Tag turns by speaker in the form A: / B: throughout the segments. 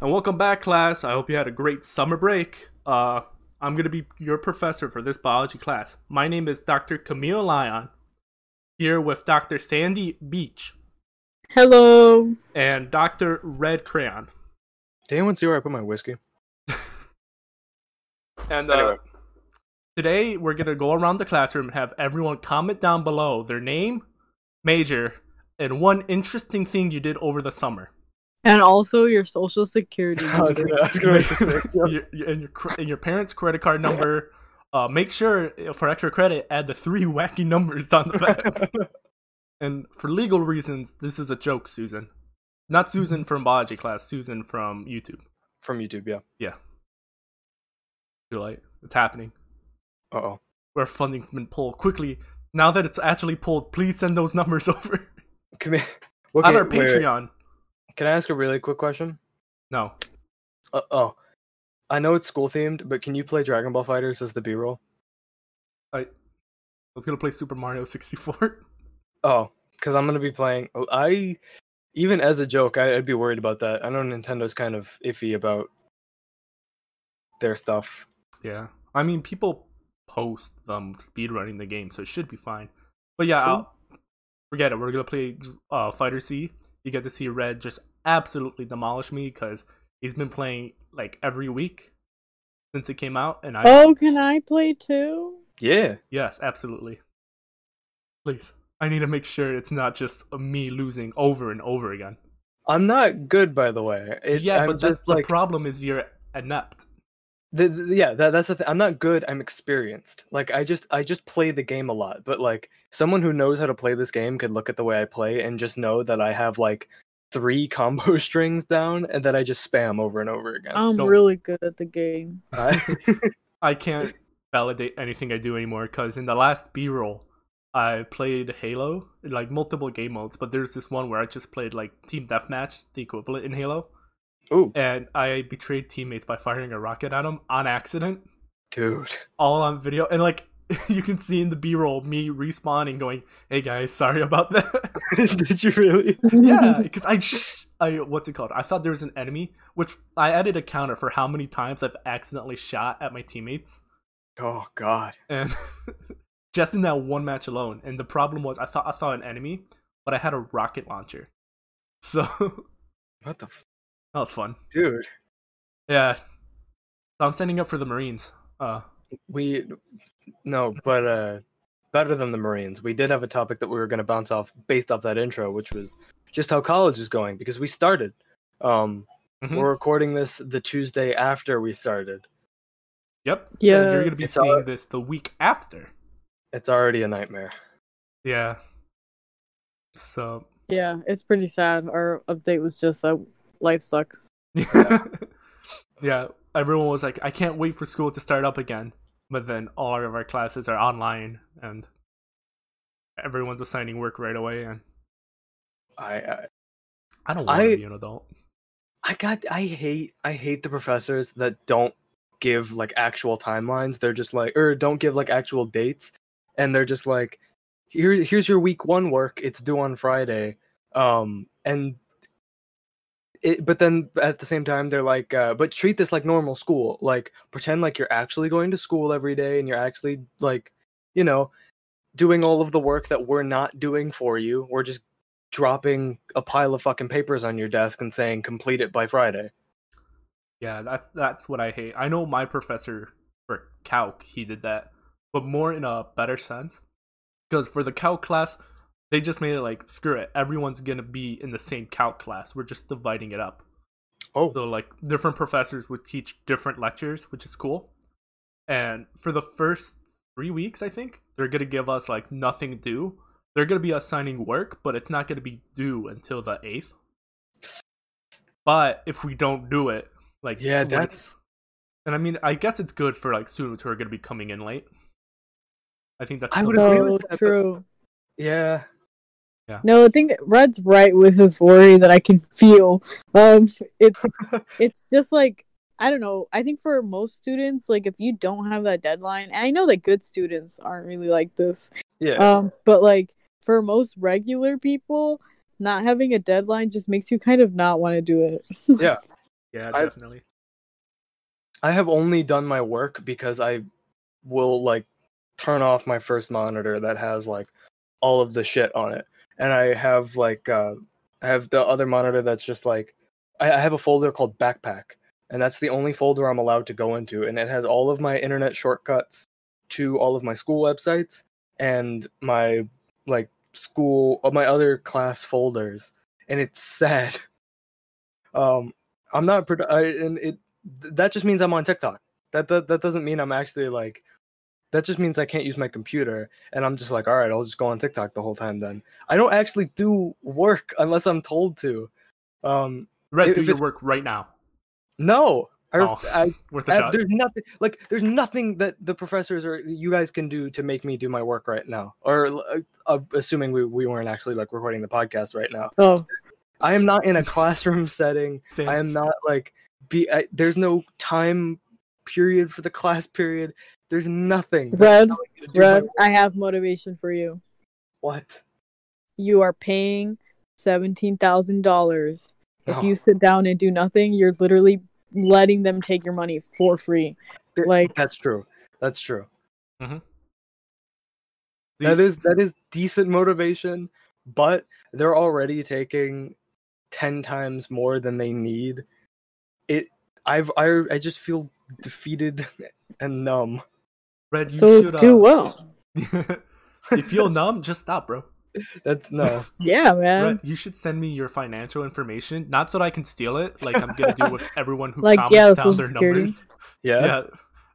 A: And welcome back, class. I hope you had a great summer break. Uh, I'm going to be your professor for this biology class. My name is Dr. Camille Lyon, here with Dr. Sandy Beach
B: Hello.
A: and Dr. Red Crayon.
C: Did anyone see where I put my whiskey?
A: And uh,
C: Anyway.
A: today we're going to go around the classroom and have everyone comment down below their name, major, and one interesting thing you did over the summer.
B: And also your social security
C: I was
B: number.
C: gonna, I was gonna make the same joke.
A: your, your, and, your, and your parents' credit card number. Uh, make sure uh, for extra credit, add the three wacky numbers on the back. and for legal reasons, this is a joke, Susan. Not Susan from biology class, Susan from YouTube.
C: From YouTube, yeah.
A: Yeah. Too late. It's happening.
C: Uh oh.
A: Where funding's been pulled quickly. Now that it's actually pulled, please send those numbers over
C: Come here.
A: on
C: Okay,
A: our
C: wait, wait. Can I ask a really quick question?
A: No.
C: Uh, oh, I know it's school themed, but can you play Dragon Ball FighterZ as the B roll?
A: I was gonna play Super Mario 64.
C: Oh, because I'm gonna be playing. oh, I even as a joke, I, I'd be worried about that. I know Nintendo's kind of iffy about their stuff.
A: Yeah, I mean, people post them speedrunning the game, so it should be fine. But yeah, I'll, forget it. We're gonna play uh, FighterZ. You get to see Red just absolutely demolish me because he's been playing like every week since it came out, and I
B: Oh, can I play too?
C: Yeah.
A: yes, absolutely. Please, I need to make sure it's not just me losing over and over again.
C: I'm not good, by the way. It,
A: yeah,
C: I'm
A: but that's
C: just
A: the
C: like
A: problem is you're inept.
C: The, the- yeah, that, that's the thing. I'm not good. I'm experienced. Like I just I just play the game a lot. But like someone who knows how to play this game could look at the way I play and just know that I have like three combo strings down and that I just spam over and over again.
B: I'm
A: Don't-
B: really good at the game.
C: I-
A: I can't validate anything I do anymore because in the last B roll, I played Halo like multiple game modes, but there's this one where I just played like Team Deathmatch, the equivalent in Halo,
C: Ooh,
A: and I betrayed teammates by firing a rocket at them on accident,
C: dude.
A: all on video. And like you can see in the B roll me respawning, going, "Hey guys, sorry about that."
C: Did you really?
A: yeah, because I, I what's it called? I thought there was an enemy, which I added a counter for how many times I've accidentally shot at my teammates.
C: Oh god.
A: and just in that one match alone. And the problem was, I thought I saw an enemy, but I had a rocket launcher, so that
C: What the f-
A: was fun.
C: dude?
A: Yeah, so I'm standing up for the Marines. Uh,
C: We no, but uh better than the Marines. We did have a topic that we were going to bounce off based off that intro, which was just how college is going because we started. Um
A: mhm.
C: We're recording this the Tuesday after we started.
A: yep. So you're gonna be
C: It's
A: seeing
C: all-
A: this the week after.
C: It's already a nightmare.
A: Yeah. So
B: yeah, it's pretty sad. Our update was just uh, life sucks.
A: Yeah. yeah, everyone was like, I can't wait for school to start up again. But then all of our classes are online, and everyone's assigning work right away, and
C: I, I
A: I don't want to be an adult.
C: I got I hate I hate the professors that don't give like actual timelines. They're just like or don't give like actual dates and they're just like here here's your week 1 work. It's due on Friday. Um and it, but then at the same time they're like uh, but treat this like normal school. Like pretend like you're actually going to school every day and you're actually like you know doing all of the work that we're not doing for you. We're just dropping a pile of fucking papers on your desk and saying complete it by Friday.
A: Yeah, that's that's what I hate. I know my professor for calc he did that, but more in a better sense. Because for the calc class, they just made it like screw it, everyone's gonna be in the same calc class. We're just dividing it up.
C: Oh,
A: So like different professors would teach different lectures, which is cool. And for the first three weeks, I think they're gonna give us like nothing due. They're gonna be assigning work, but it's not gonna be due until the eighth. But if we don't do it, like
C: yeah, that's
A: and I mean, I guess it's good for like students who are going to be coming in late. I think that's
C: I
A: the-
C: would agree with oh, that, but-
B: true.
C: Yeah.
B: No, I think Red's right with his worry that I can feel. Um, it's it's just like I don't know. I think for most students, like if you don't have that deadline, and I know that good students aren't really like this.
C: Yeah.
B: Um, but like for most regular people, not having a deadline just makes you kind of not want to do it.
C: yeah.
A: Yeah,
C: I-
A: definitely.
C: I have only done my work because I will like turn off my first monitor that has like all of the shit on it, and I have like uh, I have the other monitor that's just like I, I have a folder called backpack, and that's the only folder I'm allowed to go into, and it has all of my internet shortcuts to all of my school websites and my like school of my other class folders, and it's sad. Um, I'm not I, and it that just means I'm on TikTok. That, that that doesn't mean I'm actually like. That just means I can't use my computer, and I'm just like, all right, I'll just go on TikTok the whole time. Then I don't actually do work unless I'm told to. Um,
A: Red,
C: if
A: do your work right now.
C: no, I,
A: Oh,
C: I,
A: Worth a
C: I-
A: shot.
C: there's nothing like there's nothing that the professors or you guys can do to make me do my work right now. Or uh, uh, assuming we we weren't actually like recording the podcast right now.
B: Oh,
C: I am not in a classroom setting.
A: Same.
C: I am not like be. I, there's no time period for the class period. There's nothing. that's
B: Red,
C: telling me to do my
B: Red. I have motivation for you.
C: What?
B: You are paying seventeen thousand dollars. If you sit down and do nothing, you're literally letting them take your money for free. Like-
C: that's true. That's true.
A: The-
C: That is that is decent motivation, but they're already taking ten times more than they need. It. I've. I. I just feel defeated and numb.
A: Red, you
B: So
A: should,
B: do
A: uh,
B: well.
A: if you feel numb, just stop, bro.
C: That's no.
B: Yeah, man.
A: Red, you should send me your financial information, not so that I can steal it, like I'm gonna do with everyone who
B: Like,
A: comments
B: yeah,
A: down their
B: Security.
A: numbers.
C: Yeah.
A: Yeah.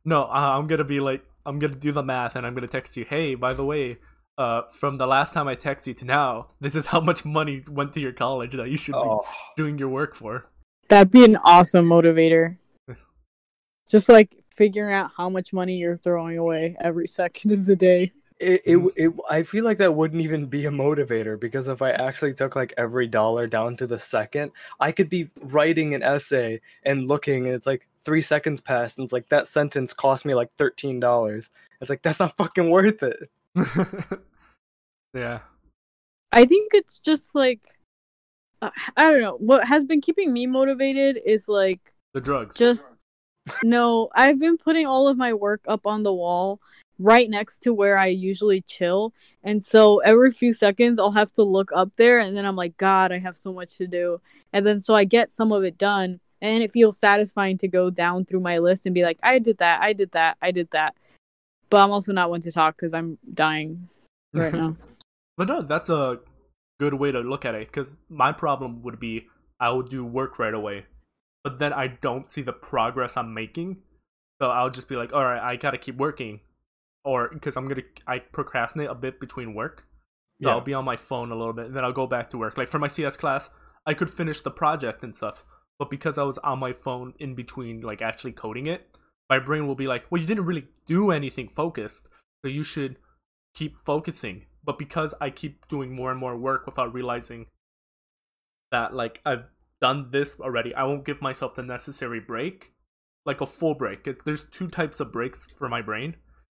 A: No, uh, I'm gonna be like, I'm gonna do the math, and I'm gonna text you. Hey, by the way, uh, from the last time I text you to now, this is how much money went to your college that you should
C: Oh,
A: be doing your work for.
B: That'd be an awesome motivator. Just like figuring out how much money you're throwing away every second of the day.
C: it, it, it. I feel like that wouldn't even be a motivator because if I actually took like every dollar down to the second, I could be writing an essay and looking, and it's like three seconds passed, and it's like that sentence cost me like thirteen dollars. It's like that's not fucking worth it.
A: yeah.
B: I think it's just like uh, I don't know. What has been keeping me motivated is like
A: The drugs.
B: just no, I've been putting all of my work up on the wall right next to where I usually chill. And so every few seconds I'll have to look up there and then I'm like, God, I have so much to do. And then so I get some of it done and it feels satisfying to go down through my list and be like, I did that, I did that, I did that. But I'm also not one to talk because I'm dying right now.
A: But no, that's a good way to look at it because my problem would be I would do work right away, but then I don't see the progress I'm making. So I'll just be like, all right, I gotta keep working, or because I'm gonna I procrastinate a bit between work. So
C: Yeah.
A: I'll be on my phone a little bit, and then I'll go back to work. Like for my CS class, I could finish the project and stuff, but because I was on my phone in between, like actually coding it, my brain will be like, well, you didn't really do anything focused, so you should keep focusing. But because I keep doing more and more work without realizing that like I've done this already, I won't give myself the necessary break, like a full break. 'Cause there's two types of breaks for my brain.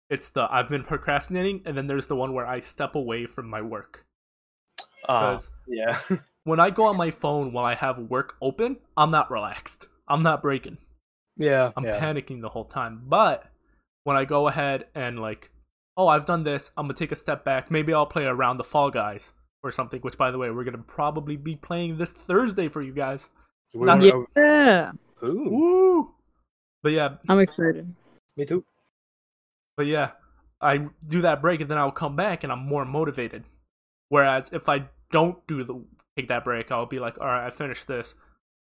A: It's the I've been procrastinating, and then there's the one where I step away from my work.
C: Uh, yeah.
A: when I go on my phone while I have work open, I'm not relaxed. I'm not breaking.
C: yeah.
A: I'm
C: yeah.
A: panicking the whole time. But when I go ahead and like, oh, I've done this, I'm gonna take a step back. Maybe I'll play around the Fall Guys or something. Which, by the way, we're gonna probably be playing this Thursday for you guys.
C: We
A: Not
C: wanna-
B: Yeah,
C: Ooh,
A: Woo! But yeah,
B: I'm excited.
C: me too.
A: but yeah, I do that break and then I'll come back and I'm more motivated. Whereas if I don't do the take that break, I'll be like, all right, I finished this.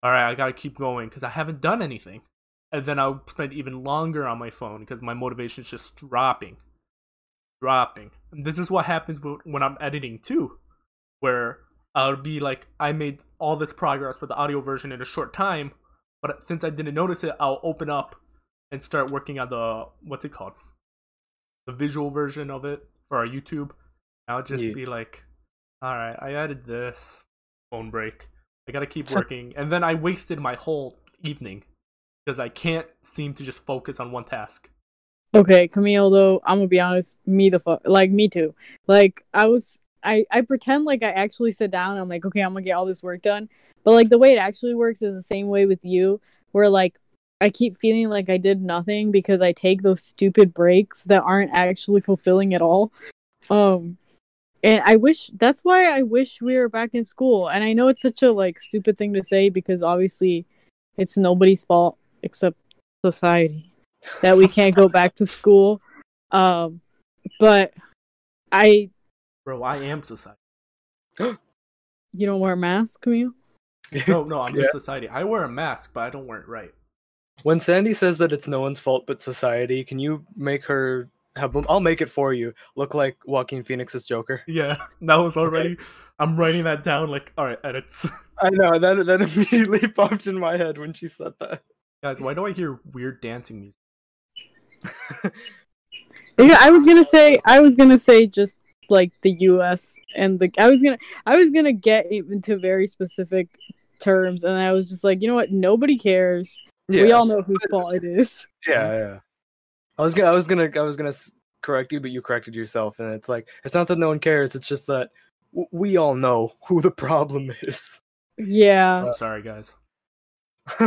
A: All right, I gotta keep going because I haven't done anything. And then I'll spend even longer on my phone because my motivation is just dropping, dropping. And this is what happens when I'm editing too, where I'll be like, I made all this progress with the audio version in a short time, but since I didn't notice it, I'll open up and start working on the what's it called, the visual version of it for our YouTube. I'll just
C: Yeah.
A: be like, all right, I added this phone break. I gotta keep working, and then I wasted my whole evening because I can't seem to just focus on one task.
B: Okay, Camille. Though I'm gonna be honest, me the fuck, like me too. Like I was, I I pretend like I actually sit down. I'm like, okay, I'm gonna get all this work done. But like the way it actually works is the same way with you, where like I keep feeling like I did nothing because I take those stupid breaks that aren't actually fulfilling at all. Um and I wish that's why I wish we were back in school. And I know it's such a like stupid thing to say because obviously it's nobody's fault except society that we can't go back to school. Um but I
A: Bro, I am society.
B: you don't wear a mask, Camille?
A: No, no, I'm
C: Yeah.
A: just society. I wear a mask, but I don't wear it right.
C: When Sandy says that it's no one's fault but society, can you make her have? I'll make it for you. Look like Joaquin Phoenix's Joker.
A: Yeah, that was already. I'm writing that down. Like, all right, edits.
C: I know that that immediately popped in my head when she said that.
A: Guys, why do I hear weird dancing music?
B: Yeah, I was gonna say I was gonna say just like the US and the I was gonna I was gonna get into very specific terms and I was just like, you know what, nobody cares.
C: Yeah,
B: We all know whose fault it is.
C: yeah, yeah. I was gonna, I was gonna, I was gonna correct you, but you corrected yourself, and it's like it's not that no one cares. It's just that w- we all know who the problem is.
B: Yeah.
A: Uh, I'm sorry, guys.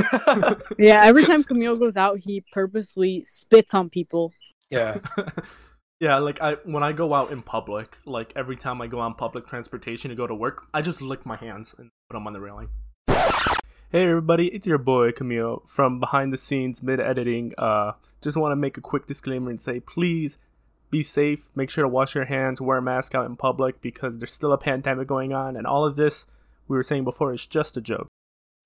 B: Yeah, every time Camille goes out he purposely spits on people.
C: yeah,
A: yeah, like I when I go out in public, like every time I go on public transportation to go to work, I just lick my hands and put them on the railing. Hey everybody, it's your boy Camille from behind the scenes mid editing. Uh, just want to make a quick disclaimer and say please be safe. Make sure to wash your hands, wear a mask out in public because there's still a pandemic going on, and all of this we were saying before is just a joke.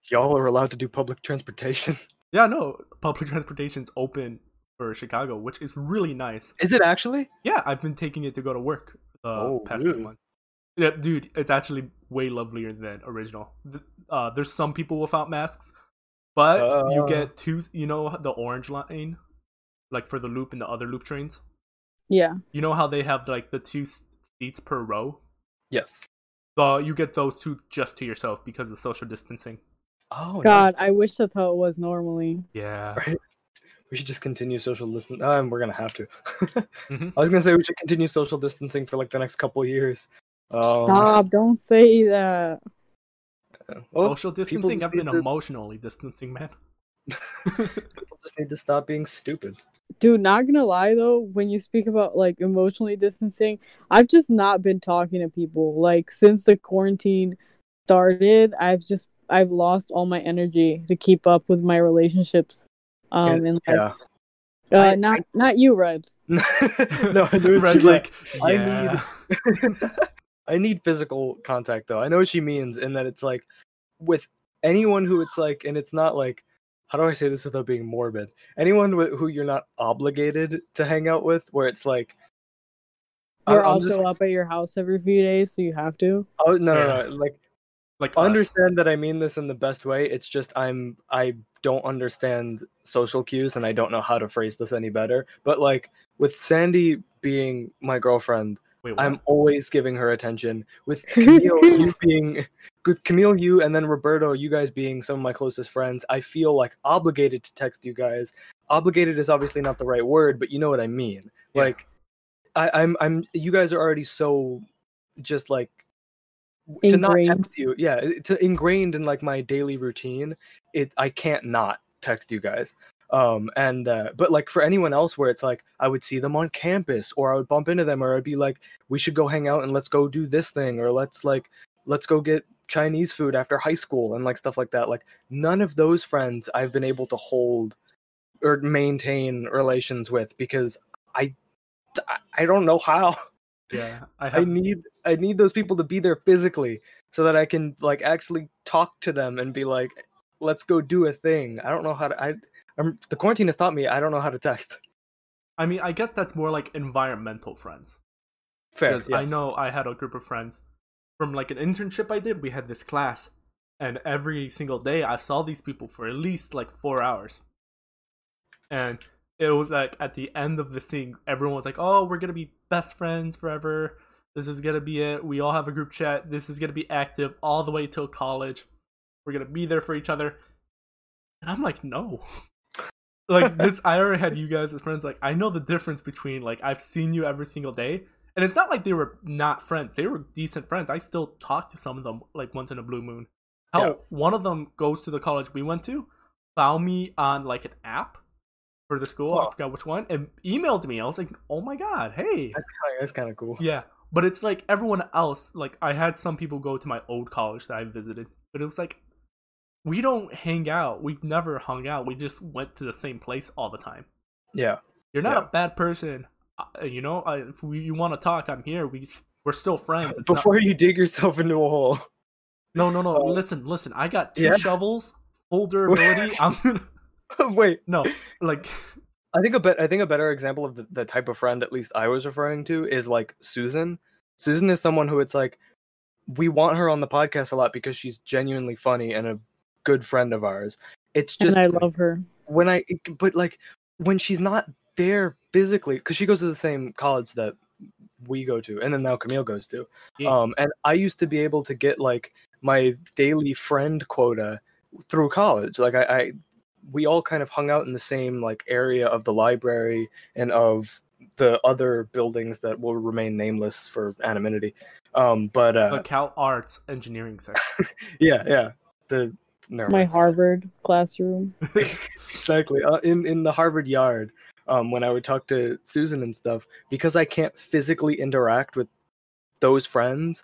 C: y'all are allowed to do public transportation.
A: Yeah, no, public transportation's open for Chicago, which is really nice.
C: Is it actually?
A: Yeah, I've been taking it to go to work the
C: Oh,
A: past two months. Yeah, dude, it's actually way lovelier than original. Uh, there's some people without masks, but you
C: Oh.
A: get two. You know the orange line, like for the loop and the other loop trains.
B: Yeah.
A: You know how they have like the two seats per row.
C: Yes.
A: Uh, you get those two just to yourself because of social distancing.
C: Oh
B: God, I wish that's how it was normally.
A: Yeah,
C: Right. We should just continue social distancing. Um, we're gonna have to.
A: Mhm.
C: I was gonna say we should continue social distancing for like the next couple years. Um,
B: Stop, don't say that.
C: well,
A: social distancing. I've been
C: to-
A: emotionally distancing, man.
C: people just need to stop being stupid.
B: Dude, not gonna lie though, when you speak about like emotionally distancing, I've just not been talking to people. Like since the quarantine started, I've just I've lost all my energy to keep up with my relationships. Um
C: And-
B: and
C: yeah.
B: uh,
C: I-
B: not not you, Red.
C: no, I knew what
A: Red's
C: she
A: like,
C: I
A: yeah.
C: need I need physical contact though. I know what she means in that it's like with anyone who it's like and it's not like how do I say this without being morbid? Anyone wi- who you're not obligated to hang out with where it's like
B: We're
C: I'm
B: also
C: just-
B: up at your house every few days, so you have to.
C: oh, no,
A: Yeah.
C: no, no, like
A: like us.
C: understand that I mean this in the best way. It's just I'm I don't understand social cues and I don't know how to phrase this any better. But like with Sandy being my girlfriend,
A: Wait.
C: I'm always giving her attention. With Camille, you being with Camille, you and then Roberto, you guys being some of my closest friends, I feel like obligated to text you guys. Obligated is obviously not the right word, but you know what I mean.
A: Yeah.
C: Like, I, I'm, I'm. You guys are already so, just like, w- to not text you. Yeah, to ingrained in like my daily routine. It, I can't not text you guys um and uh, but like for anyone else where it's like i would see them on campus or i would bump into them or i'd be like we should go hang out and let's go do this thing or let's like let's go get chinese food after high school and like stuff like that like none of those friends i've been able to hold or maintain relations with because I- i don't know how
A: yeah, I
C: i need i need those people to be there physically so that i can like actually talk to them and be like let's go do a thing i don't know how to i I'm, the quarantine has taught me i don't know how to text
A: I mean, I guess that's more like environmental friends.
C: fair
A: because I know I had a group of friends from like an internship I did. We had this class, and every single day I saw these people for at least like four hours. And it was like at the end of the scene, everyone was like, "Oh, we're gonna be best friends forever. This is gonna be it. We all have a group chat. This is gonna be active all the way till college. We're gonna be there for each other." And I'm like, "No." like this i already had you guys as friends like i know the difference between like i've seen you every single day and it's not like they were not friends they were decent friends i still talk to some of them like once in a blue moon Hell,
C: Yeah.
A: one of them goes to the college we went to, found me on like an app for the school. I forgot which one, and emailed me. I was like, "Oh my god, hey!"
C: That's kind of, that's kind of cool.
A: Yeah, but it's like everyone else. Like I had some people go to my old college that I visited, but it was like we don't hang out. We've never hung out. We just went to the same place all the time.
C: Yeah.
A: You're not
C: Yeah.
A: a bad person. You know, I, if we, you want to talk, I'm here. We we're still friends. It's not-
C: Before you dig yourself into a hole.
A: no, no, no.
C: Uh,
A: listen, listen. I got two
C: yeah.
A: shovels, full durability. I'm gonna
C: Wait,
A: no, like
C: I think a bet. I think a better example of the, the type of friend, at least I was referring to, is like Susan. Susan is someone who it's like we want her on the podcast a lot because she's genuinely funny and a good friend of ours. It's just
B: and I love her.
C: when I, but like when she's not there physically, because she goes to the same college that we go to, and then now Camille goes to.
A: Yeah.
C: Um, and I used to be able to get like my daily friend quota through college. Like I, I, we all kind of hung out in the same like area of the library and of the other buildings that will remain nameless for anonymity. Um, but uh, the
A: Cal Arts Engineering section.
C: yeah, yeah, the never
B: My
C: mind.
B: Harvard classroom.
C: exactly uh, in in the Harvard yard. Um, when I would talk to Susan and stuff, because I can't physically interact with those friends,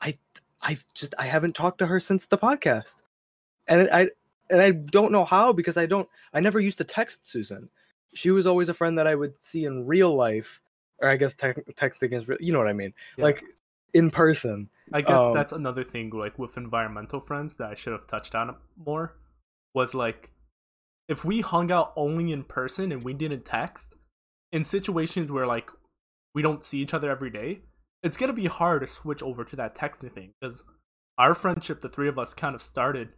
C: I I just I haven't talked to her since the podcast, and I and I don't know how because I don't I never used to text Susan. She was always a friend that I would see in real life, or I guess te- texting is real. You know what I mean?
A: Yeah.
C: Like in person.
A: I guess
C: Um,
A: that's another thing, like with environmental friends, that I should have touched on more. Was like, if we hung out only in person and we didn't text, in situations where like we don't see each other every day, it's gonna be hard to switch over to that texting thing because our friendship, the three of us, kind of started,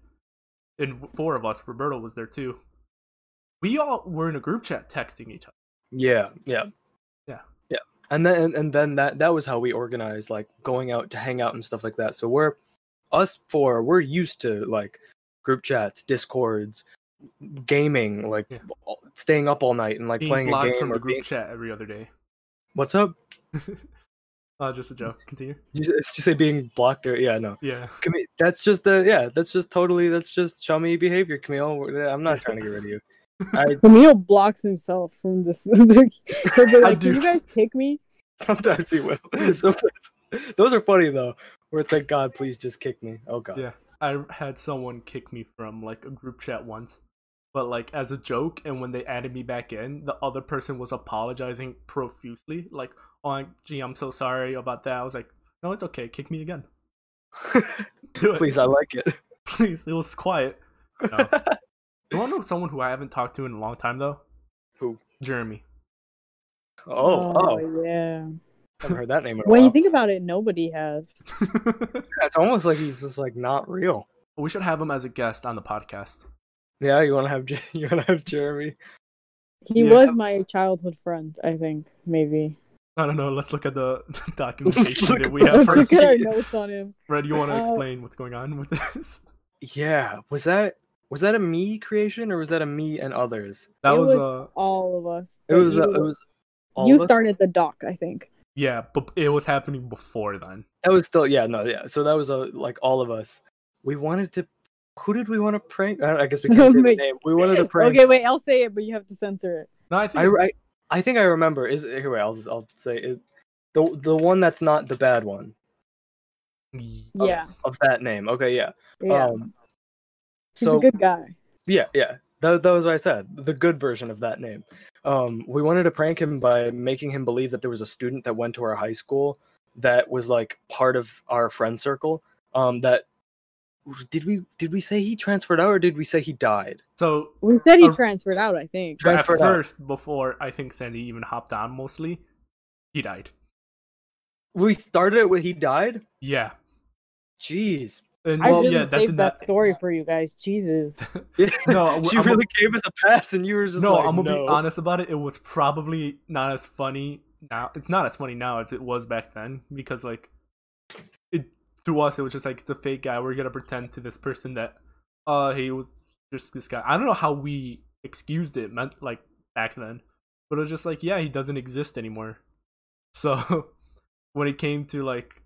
A: and four of us, Roberto was there too. We all were in a group chat texting each other.
C: Yeah, yeah,
A: Yeah.
C: yeah. And then and then that that was how we organized, like going out to hang out and stuff like that. So we're us four. We're used to like group chats, discords, gaming, like
A: Yeah.
C: staying up all night and like
A: Being
C: playing a game.
A: from
C: Or
A: the group
C: being,
A: chat every other day.
C: What's up?
A: uh, just a joke. Continue.
C: You, did you say being blocked there? Yeah, no.
A: Yeah.
C: Camille, that's just the yeah. That's just totally. That's just chummy behavior, Camille. I'm not trying to get rid of you. I
B: Camille blocks himself from this. He'll be
A: do.
B: Can you guys kick me?
C: sometimes he will. Sometimes, those are funny though. Where it's like, God, please just kick me. Oh God.
A: Yeah, I had someone kick me from like a group chat once, but like as a joke. And when they added me back in, the other person was apologizing profusely, like, "Oh, gee, I'm so sorry about that." I was like, "No, it's okay. Kick me again,
C: please, I like it.
A: please." It was quiet. No. You want to know someone who I haven't talked to in a long time though?
C: Who?
A: Jeremy.
C: Oh, oh, oh.
B: yeah.
C: I haven't heard that name in a
B: When
C: while.
B: you think about it, nobody has.
C: it's almost like he's just like not real.
A: we should have him as a guest on the podcast.
C: Yeah, you want to have you want to have Jeremy.
B: He
A: Yeah.
B: was my childhood friend, I think, maybe.
A: I don't know. Let's look at the documentation
C: Look
A: that we have.
B: Let's
A: For-
B: look at our notes on him.
A: Red, you want to
B: Uh,
A: explain what's going on with this?
C: Yeah, was that was that a me creation or was that a me and others?
A: That
B: it
A: was,
B: was,
A: uh
B: all of us.
C: It was
B: you,
C: uh, it was. All
B: you
C: of us?
B: started the doc, I think.
A: yeah, but it was happening before then.
C: That was still yeah no yeah. So that was uh, like all of us. We wanted to. Who did we want to prank? I, I guess we can't say the name. We wanted to prank.
B: Okay, wait, I'll say it, but you have to censor it.
A: No, I
C: I,
A: think
C: I I think I remember. Is here? Wait, I'll just, I'll say it. The the one that's not the bad one
B: Yeah.
C: of that name. Okay, yeah.
B: Yeah.
C: Um,
B: He's
C: so
B: a good guy.
C: Yeah, yeah. That, that was what I said. The good version of that name. Um, we wanted to prank him by making him believe that there was a student that went to our high school that was like part of our friend circle. Um, that did we did we say he transferred out or did we say he died?
A: so.
B: We said he
A: Uh,
B: transferred out, I think.
C: Tra-
A: At
C: Transferred out.
A: first, before I think Sandy even hopped on, mostly he died.
C: We started it with he died.
A: Yeah,
C: Jeez.
A: and
B: I
A: well,
B: really
A: yeah,
B: saved
A: did
B: that
A: not.
B: story for you guys. Jesus.
A: No,
C: she
A: I'm a-
C: really gave us a pass, and you were just
A: no,
C: like,
A: I'm gonna
C: no.
A: be honest about it. It was probably not as funny now. It's not as funny now as it was back then because like it to us it was just like it's a fake guy. We're gonna pretend to this person that uh he was just this guy. I don't know how we excused it meant like back then, but it was just like yeah he doesn't exist anymore. So when it came to like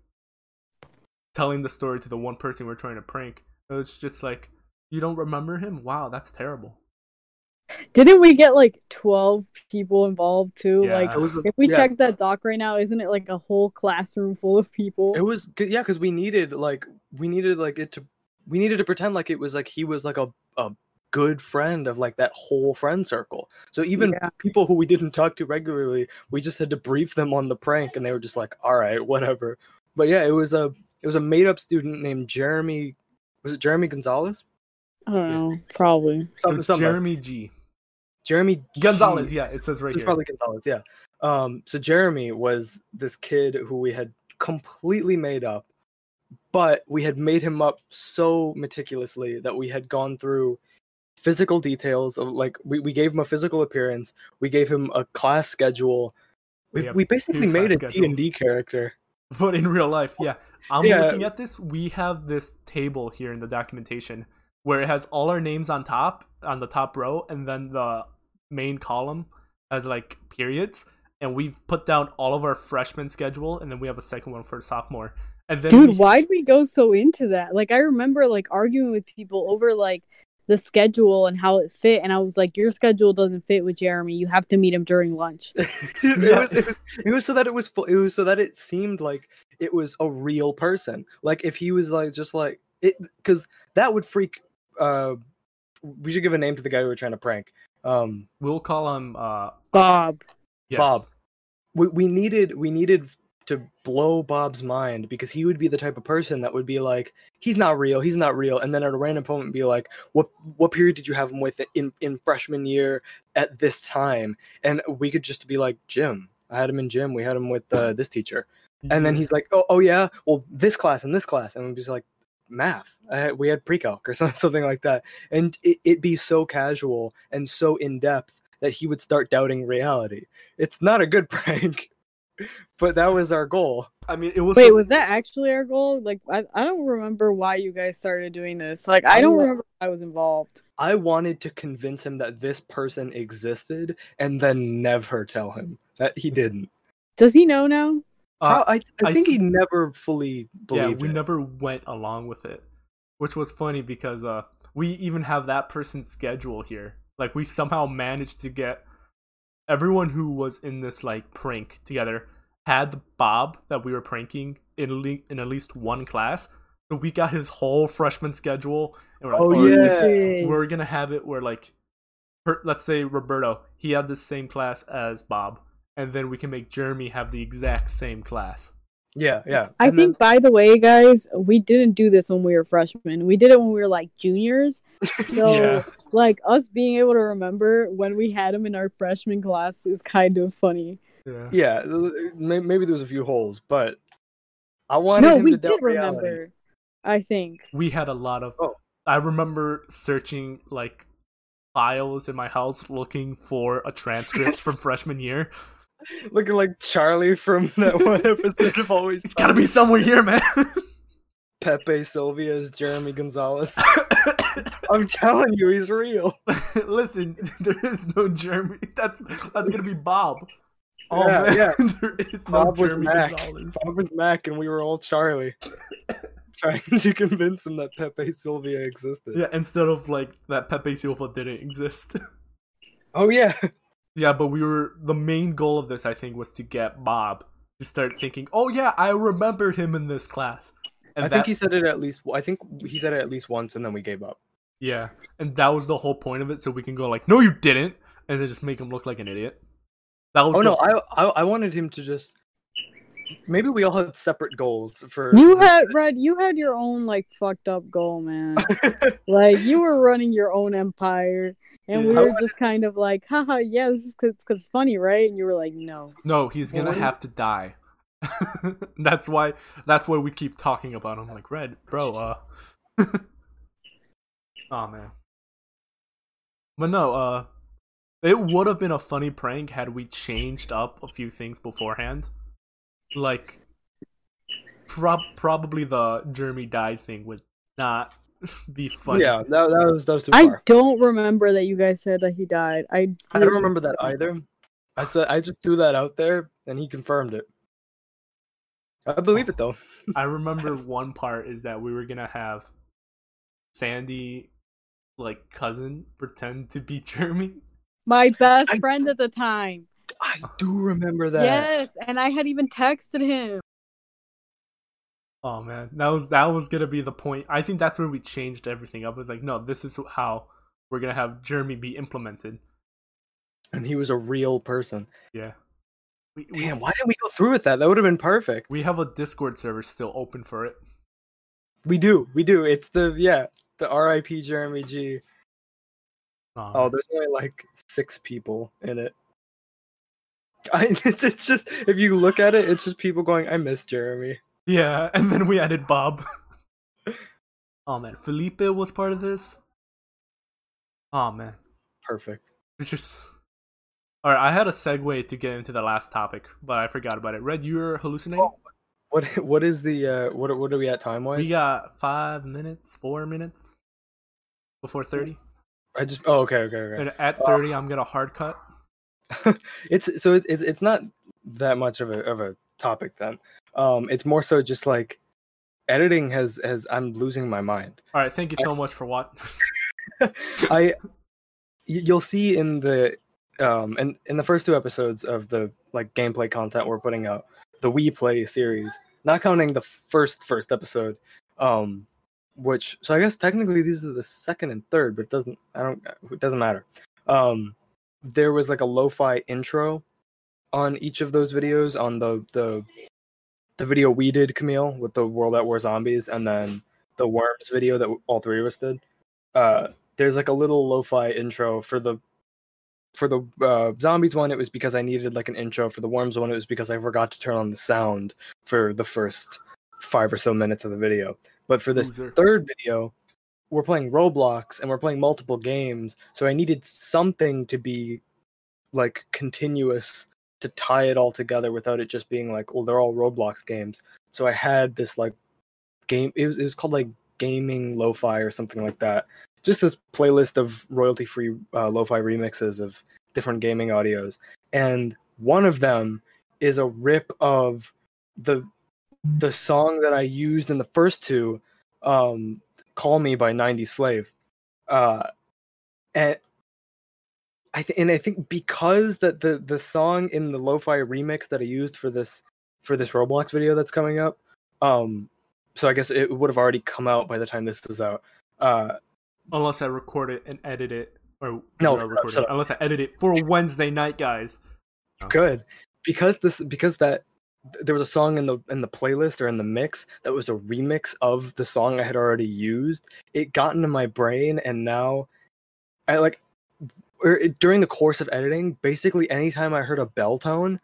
A: telling the story to the one person we are trying to prank, It was just like, you don't remember him? Wow, that's terrible.
B: Didn't we get like twelve people involved too?
A: Yeah.
B: Like
C: a-
B: if we
C: yeah,
B: check that doc right now, isn't it like a whole classroom full of people?
C: It was good, yeah, because we needed like we needed like it to we needed to pretend like it was like he was like a a good friend of like that whole friend circle. So even
B: Yeah.
C: people who we didn't talk to regularly, we just had to brief them on the prank, and they were just like, "All right, whatever." But yeah, it was a it was a made up student named Jeremy. Was it Jeremy Gonzalez?
B: I don't know, probably.
C: Something, something.
A: Jeremy G.
C: Jeremy
A: Gonzalez,
C: G.
A: yeah, it says right
C: It was
A: here.
C: probably Gonzalez, yeah. Um, so Jeremy was this kid who we had completely made up, but we had made him up so meticulously that we had gone through physical details of like we, we gave him a physical appearance, we gave him a class schedule. We,
A: Yeah,
C: we basically made a
A: class
C: D&D character.
A: But in real life, yeah. I'm
C: Yeah.
A: looking at this. We have this table here in the documentation where it has all our names on top, on the top row, and then the main column has like periods. And we've put down all of our freshman schedule, and then we have a second one for sophomore. And then
B: Dude,
A: we-
B: why'd we go so into that? Like I remember like arguing with people over like the schedule and how it fit, and I was like, Your schedule doesn't fit with Jeremy. You have to meet him during lunch.
C: it,
A: Yeah.
C: was, it was it was so that it was it was so that it seemed like it was a real person. Like if he was like just like it because that would freak. Uh, we should give a name to the guy we were trying to prank. Um,
A: we'll call him uh,
B: Bob.
A: yes.
C: Bob. we we needed we needed to blow Bob's mind because he would be the type of person that would be like, he's not real, he's not real, and then at a random moment be like, what what period did you have him with in in freshman year at this time? And we could just be like, Jim, I had him in gym, we had him with uh, this teacher, and then he's like, oh oh yeah, well this class and this class, and we'd be like. Math. I we had pre-calc or something like that, and it, it'd be so casual and so in depth that he would start doubting reality. It's not a good prank, but that was our goal.
A: I mean, it was.
B: Wait,
A: so-
B: was that actually our goal? Like I, I don't remember why you guys started doing this. Like I don't remember I was involved.
C: I wanted to convince him that this person existed and then never tell him that he didn't.
B: Does he know now?
A: Uh,
C: I, I
A: I
C: think he
A: th-
C: never fully
A: yeah, we
C: it.
A: never went along with it, which was funny because uh, we even have that person's schedule here. Like we somehow managed to get everyone who was in this like prank together had the Bob that we were pranking in le- in at least one class. So we got his whole freshman schedule, and we're like,
C: Oh,
A: "Alright,
C: yeah.
A: we're gonna have it where like, per- let's say Roberto, he had the same class as Bob, and then we can make Jeremy have the exact same class.
C: Yeah, yeah.
B: I
C: And then-
B: think, by the way, guys, we didn't do this when we were freshmen. We did it when we were like juniors. So,
A: Yeah.
B: like, us being able to remember when we had him in our freshman class is kind of funny.
A: Yeah.
C: yeah, maybe there was a few holes, but I wanted
B: no,
C: him
B: we
C: to
B: did
C: doubt reality.
B: remember. I think.
A: we had a lot of
C: Oh.
A: i remember searching like files in my house looking for a transcript from freshman year
C: Looking like Charlie from that one episode of Always
A: it's gotta be somewhere here man
C: Pepe Silvia is Jeremy Gonzalez. I'm telling you, he's real.
A: listen there is no jeremy that's that's gonna be bob oh
C: Yeah,
A: man
C: yeah.
A: there is no
C: Bob was
A: jeremy
C: Mac.
A: gonzalez
C: Bob was Mac, and we were all Charlie, trying to convince him that Pepe Silvia existed.
A: yeah instead of like that pepe silvia didn't exist
C: Oh yeah,
A: yeah but we were the main goal of this i think was to get bob to start thinking oh yeah i remember him in this class and
C: I
A: that-
C: think he said it at least. I think he said it at least once, and then we gave up.
A: Yeah, and that was the whole point of it, so we can go like, "No, you didn't," and then just make him look like an idiot. That was
C: Oh
A: the-
C: no, I, I I wanted him to just. Maybe we all had separate goals for.
B: You had, Red, you had your own, like, fucked up goal, man. like, you were running your own empire. And we
A: Yeah.
B: were just kind of like, haha, yeah, this is because it's funny, right? And you were like, no.
A: no, he's gonna
C: What is-
A: have to die. that's why. That's why we keep talking about him. Like, Red, bro. Uh. oh man. But no. Uh. It would have been a funny prank had we changed up a few things beforehand. Like, prob- probably the Jeremy died thing would not be funny.
C: Yeah, that, that was that was too
B: I
C: far.
B: don't remember that you guys said that he died. I,
C: I don't remember that either. I said I just threw that out there, and he confirmed it. I believe it though.
A: I remember one part is that we were gonna have Sandy like cousin pretend to be Jeremy?
B: My best
C: I-
B: friend at the time.
C: I do remember that.
B: Yes, and I had even texted him.
A: Oh man, that was that was gonna be the point. I think that's where we changed everything up. It's like, no, this is how we're gonna have Jeremy be implemented.
C: And he was a real person.
A: Yeah. We, we,
C: Damn, why didn't we go through with that? That would have been perfect.
A: we have a Discord server still open for it.
C: We do, we do. It's the yeah, the R.I.P. Jeremy G.
A: Oh,
C: Oh, there's only like six people in it. I, it's, it's just if you look at it, it's just people going, "I miss Jeremy."
A: yeah, and then we added Bob. oh man, Felipe was part of this. Oh man,
C: Perfect.
A: it's just. All right, I had a segue to get into the last topic, but I forgot about it. Red, you're hallucinating.
C: Oh, What what is the uh what what are we at time wise?
A: we got five minutes, four minutes before thirty,
C: I just oh okay okay okay.
A: and at thirty, I'm gonna hard cut.
C: it's so it's it's it's not that much of a of a topic then. Um, it's more so just like editing has has I'm losing my mind.
A: All right, thank you so much for what.
C: I you'll see in the um in in the first two episodes of the like gameplay content we're putting out the we play series not counting the first first episode um which so i guess technically these are the second and third but it doesn't i don't it doesn't matter um there was like a lo-fi intro on each of those videos on the the the video we did camille with the world at war zombies and then the worms video that all three of us did. Uh there's like a little lo-fi intro for the for the uh, zombies one it was because i needed like an intro. For the worms one it was because i forgot to turn on the sound for the first five or so minutes of the video. But for this
A: Loser.
C: third video we're playing roblox and we're playing multiple games so i needed something to be like continuous to tie it all together without it just being like well they're all roblox games. So i had this like game it was, it was called like gaming lo-fi or something like that. Just this playlist of royalty free uh, lo-fi remixes of different gaming audios and one of them is a rip of the the song that i used in the first two um call me by 90sFlav uh and i th- and i think because that the the song in the lo-fi remix that i used for this for this roblox video that's coming up um so i guess it would have already come out by the time this is out. Uh
A: Unless I record it and edit it, or
C: No,
A: not record it, unless I edit it for Wednesday night, guys.
C: good. Because this because that th- there was a song in the in the playlist or in the mix that was a remix of the song I had already used. It got into my brain, and now I like or it- during the course of editing. Basically, anytime I heard a bell tone,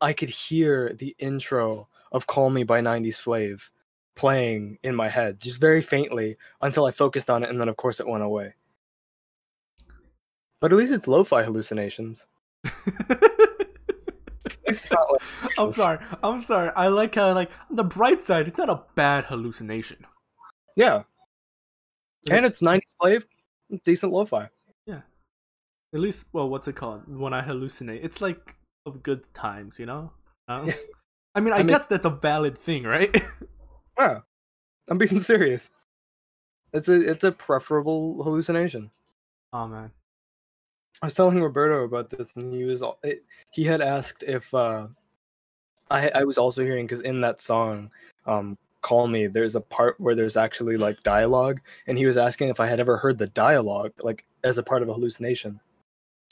C: I could hear the intro of "Call Me" by 90sFlav playing in my head, just very faintly, until I focused on it, and then of course it went away. But at least it's lo-fi hallucinations. It's not like
A: I'm sorry. I'm sorry. I like how like on the bright side, it's not a bad hallucination.
C: Yeah.
A: Yeah.
C: And it's 90s Flave, decent lo-fi. Yeah.
A: At least, well, what's it called? When I hallucinate, it's like of good times, you know. Um, I mean, I,
C: I mean-
A: guess that's a valid thing, right?
C: Yeah. I'm being serious. It's a it's a preferable hallucination.
A: oh man.
C: I was telling Roberto about this, and he was it, he had asked if uh, I I was also hearing because in that song, um, "Call Me," there's a part where there's actually like dialogue, and he was asking if I had ever heard the dialogue like as a part of a hallucination.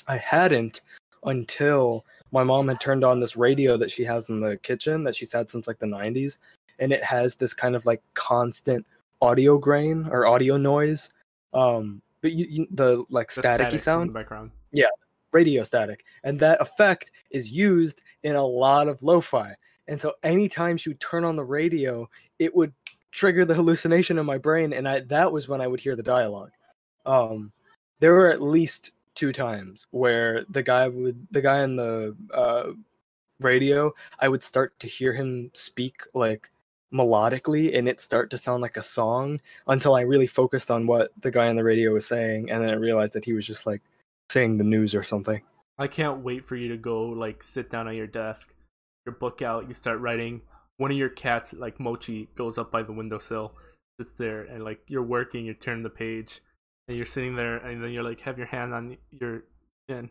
C: I hadn't until my mom had turned on this radio that she has in the kitchen that she's had since like the 90s, and it has this kind of like constant audio grain or audio noise. Um, but you, the like
A: The
C: staticky
A: static in
C: sound?
A: the background.
C: radio static. And that effect is used in a lot of lo-fi. And so anytime she would turn on the radio it would trigger the hallucination in my brain and I, that was when i would hear the dialogue. Um, there were at least two times where the guy would the guy in the uh, radio i would start to hear him speak like melodically and it start to sound like a song until i really focused on what the guy on the radio was saying and then i realized that he was just like saying the news or something.
A: I can't wait for you to go like sit down at your desk, your book out, you start writing. One of your cats, like Mochi, goes up by the windowsill, sits there and like you're working, you turn the page, and you're sitting there, and then you're like have your hand on your chin,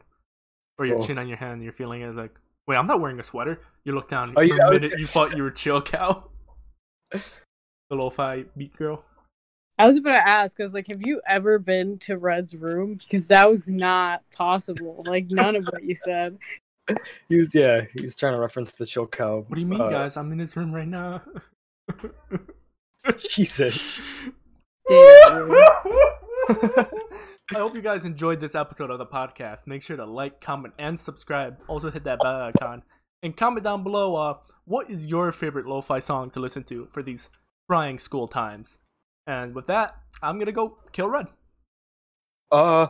A: or your
C: Oh.
A: chin on your hand, and you're feeling it like, wait, I'm not wearing a sweater. You look down.
C: Oh,
A: for
C: yeah,
A: a minute, you thought you were ChilledCow. the lo-fi beat girl.
B: I was about to ask, I was like, have you ever been to Red's room? Because that was not possible. Like none of what you said.
C: He was yeah, he was trying to reference the chill cow.
A: What do you mean,
C: uh,
A: guys? I'm in his room right now.
C: Jesus.
B: Damn.
A: I hope you guys enjoyed this episode of the podcast. Make sure to like, comment, and subscribe. Also hit that bell icon. And comment down below uh what is your favorite lo-fi song to listen to for these trying school times. And with that, I'm gonna go kill Red.
C: Uh